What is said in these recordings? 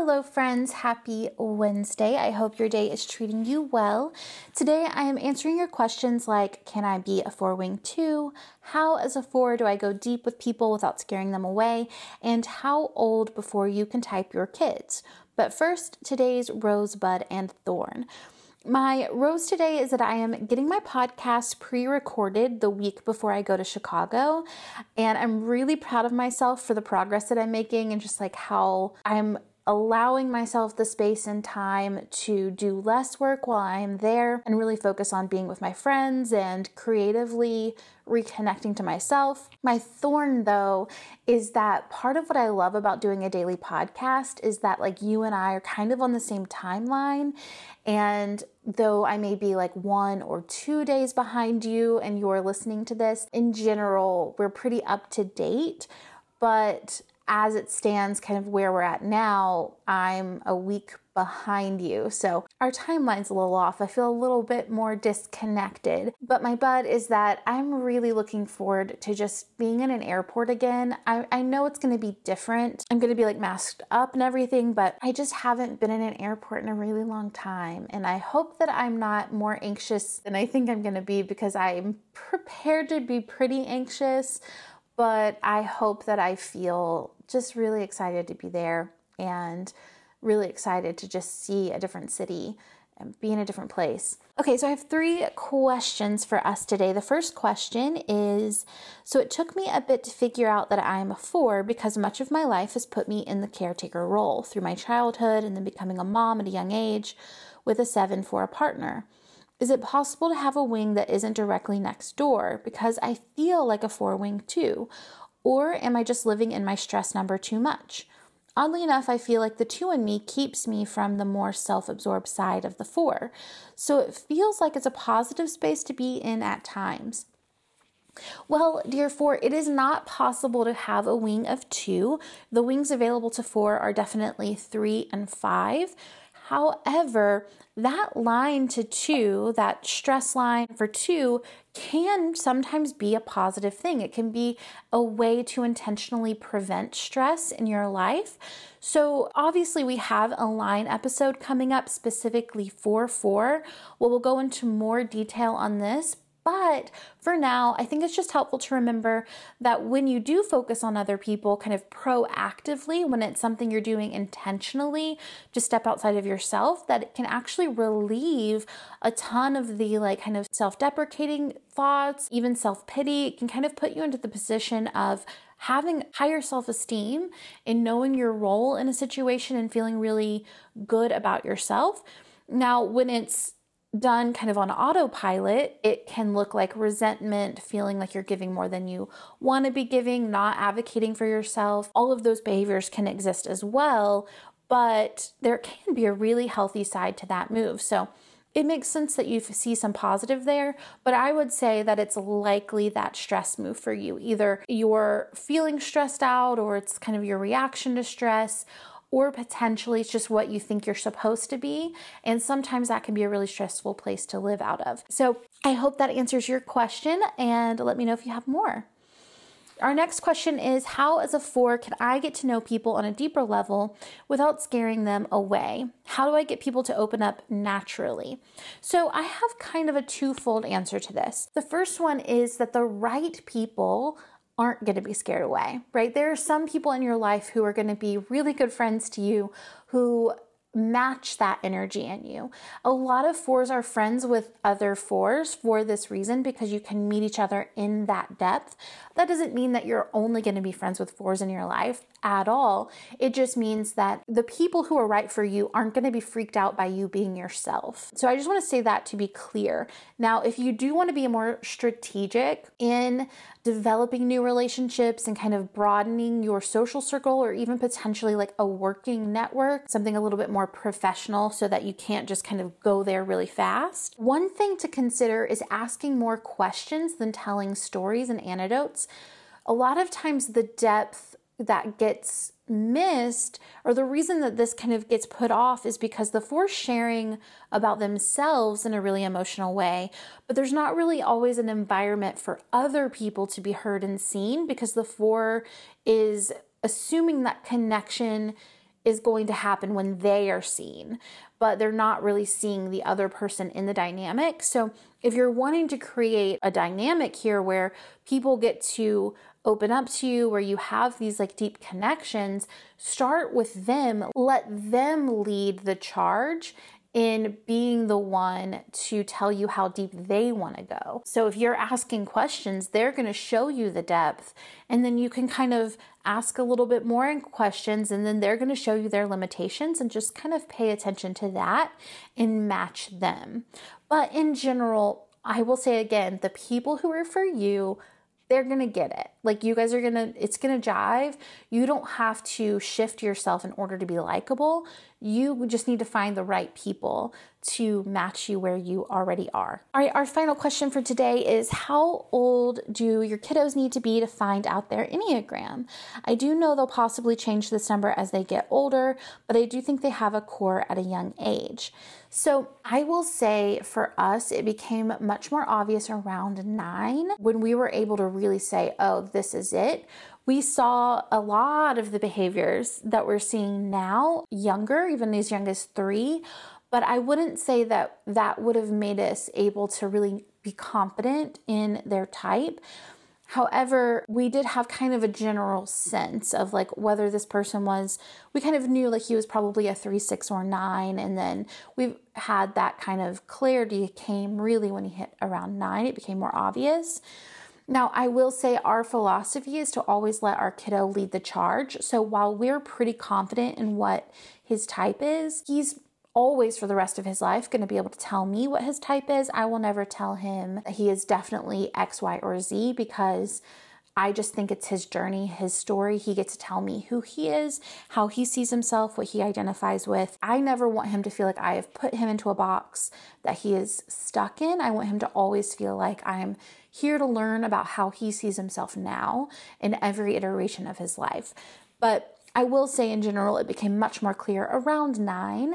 Hello, friends. Happy Wednesday. I hope your day is treating you well. Today, I am answering your questions like Can I be a four wing two? How, as a four, do I go deep with people without scaring them away? And how old before you can type your kids? But first, today's rosebud and thorn. My rose today is that I am getting my podcast pre recorded the week before I go to Chicago. And I'm really proud of myself for the progress that I'm making and just like how I'm allowing myself the space and time to do less work while I'm there and really focus on being with my friends and creatively reconnecting to myself. My thorn, though, is that part of what I love about doing a daily podcast is that, like, you and I are kind of on the same timeline. And though I may be like one or two days behind you and you're listening to this, in general, we're pretty up to date. But as it stands, kind of where we're at now, I'm a week behind you. So our timeline's a little off. I feel a little bit more disconnected. But my bud is that I'm really looking forward to just being in an airport again. I, I know it's going to be different. I'm going to be like masked up and everything, but I just haven't been in an airport in a really long time. And I hope that I'm not more anxious than I think I'm going to be because I'm prepared to be pretty anxious but I hope that I feel just really excited to be there and really excited to just see a different city and be in a different place. Okay, so I have three questions for us today. The first question is So it took me a bit to figure out that I'm a four because much of my life has put me in the caretaker role through my childhood and then becoming a mom at a young age with a seven for a partner. Is it possible to have a wing that isn't directly next door because I feel like a four wing too? Or am I just living in my stress number too much? Oddly enough, I feel like the two in me keeps me from the more self absorbed side of the four. So it feels like it's a positive space to be in at times. Well, dear four, it is not possible to have a wing of two. The wings available to four are definitely three and five. However, that line to two, that stress line for two, can sometimes be a positive thing. It can be a way to intentionally prevent stress in your life. So, obviously, we have a line episode coming up specifically for four. Well, we'll go into more detail on this, but for now, I think it's just helpful to remember that when you do focus on other people kind of proactively, when it's something you're doing intentionally to step outside of yourself, that it can actually relieve a ton of the like kind of self deprecating thoughts, even self pity. It can kind of put you into the position of having higher self esteem and knowing your role in a situation and feeling really good about yourself. Now, when it's done kind of on autopilot, it can look like resentment, feeling like you're giving more than you want to be giving, not advocating for yourself. All of those behaviors can exist as well, but there can be a really healthy side to that move. So it makes sense that you see some positive there, but I would say that it's likely that stress move for you. Either you're feeling stressed out or it's kind of your reaction to stress or potentially it's just what you think you're supposed to be. And sometimes that can be a really stressful place to live out of. So I hope that answers your question and let me know if you have more. Our next question is How, as a four, can I get to know people on a deeper level without scaring them away? How do I get people to open up naturally? So, I have kind of a twofold answer to this. The first one is that the right people aren't going to be scared away, right? There are some people in your life who are going to be really good friends to you who match that energy in you. A lot of fours are friends with other fours for this reason because you can meet each other in that depth. That doesn't mean that you're only going to be friends with fours in your life at all. It just means that the people who are right for you aren't going to be freaked out by you being yourself. So I just want to say that to be clear. Now, if you do want to be more strategic in developing new relationships and kind of broadening your social circle or even potentially like a working network, something a little bit more professional so that you can't just kind of go there really fast. One thing to consider is asking more questions than telling stories and anecdotes. A lot of times, the depth that gets missed or the reason that this kind of gets put off is because the four sharing about themselves in a really emotional way but there's not really always an environment for other people to be heard and seen because the four is assuming that connection is going to happen when they are seen but they're not really seeing the other person in the dynamic. So if you're wanting to create a dynamic here where people get to open up to you, where you have these like deep connections, start with them. Let them lead the charge in being the one to tell you how deep they want to go. So if you're asking questions, they're going to show you the depth, and then you can kind of ask a little bit more in questions, and then they're going to show you their limitations and just kind of pay attention to that and match them. But in general, I will say again, the people who are for you they're going to get it. Like you guys are to, it's to jive. You don't have to shift yourself in order to be likable. You just need to find the right people to match you where you already are. All right, our final question for today is How old do your kiddos need to be to find out their Enneagram? I do know they'll possibly change this number as they get older, but I do think they have a core at a young age. So I will say for us, it became much more obvious around nine when we were able to really say, oh, this is it. We saw a lot of the behaviors that we're seeing now, younger, even as young as three. But I wouldn't say that that would have made us able to really be confident in their type. However, we did have kind of a general sense of like whether this person was, we kind of knew like he was probably a three, six, or nine. And then we've had that kind of clarity came really when he hit around nine, it became more obvious. Now, I will say our philosophy is to always let our kiddo lead the charge. So while we're pretty confident in what his type is, he's always for the rest of his life going to be able to tell me what his type is. I will never tell him he is definitely X, Y, or Z because I just think it's his journey, his story. He gets to tell me who he is, how he sees himself, what he identifies with. I never want him to feel like I have put him into a box that he is stuck in. I want him to always feel like I'm here to learn about how he sees himself now in every iteration of his life. But I will say in general, it became much more clear around nine.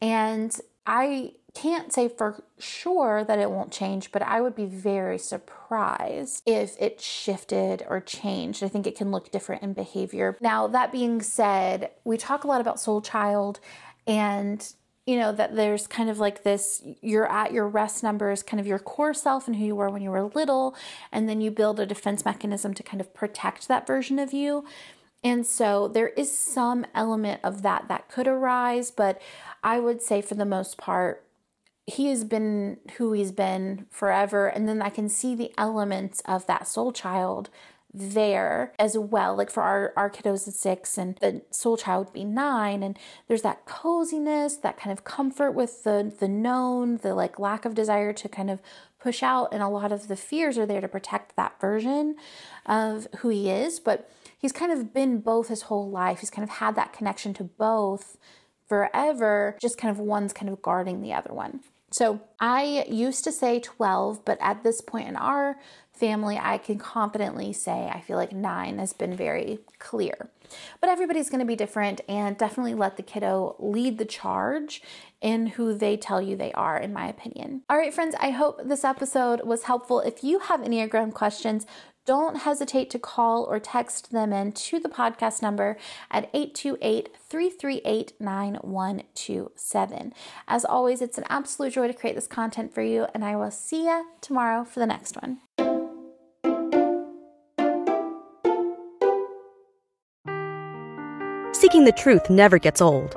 And I can't say for sure that it won't change, but I would be very surprised if it shifted or changed. I think it can look different in behavior. Now, that being said, we talk a lot about soul child and you know that there's kind of like this you're at your rest numbers kind of your core self and who you were when you were little and then you build a defense mechanism to kind of protect that version of you and so there is some element of that that could arise, but I would say for the most part, he has been who he's been forever. And then I can see the elements of that soul child there as well. Like for our, our kiddos at six and the soul child would be nine. And there's that coziness, that kind of comfort with the the known, the like lack of desire to kind of push out. And a lot of the fears are there to protect that version of who he is. But he's kind of been both his whole life. He's kind of had that connection to both forever, just kind of one's kind of guarding the other one. So I used to say 12, but at this point in our family, I can confidently say I feel like nine has been very clear. But everybody's going to be different, and definitely let the kiddo lead the charge in who they tell you they are, in my opinion. All right, friends, I hope this episode was helpful. If you have Enneagram questions, don't hesitate to call or text them in to the podcast number at 828 338 9127. As always, it's an absolute joy to create this content for you, and I will see you tomorrow for the next one. Seeking the truth never gets old.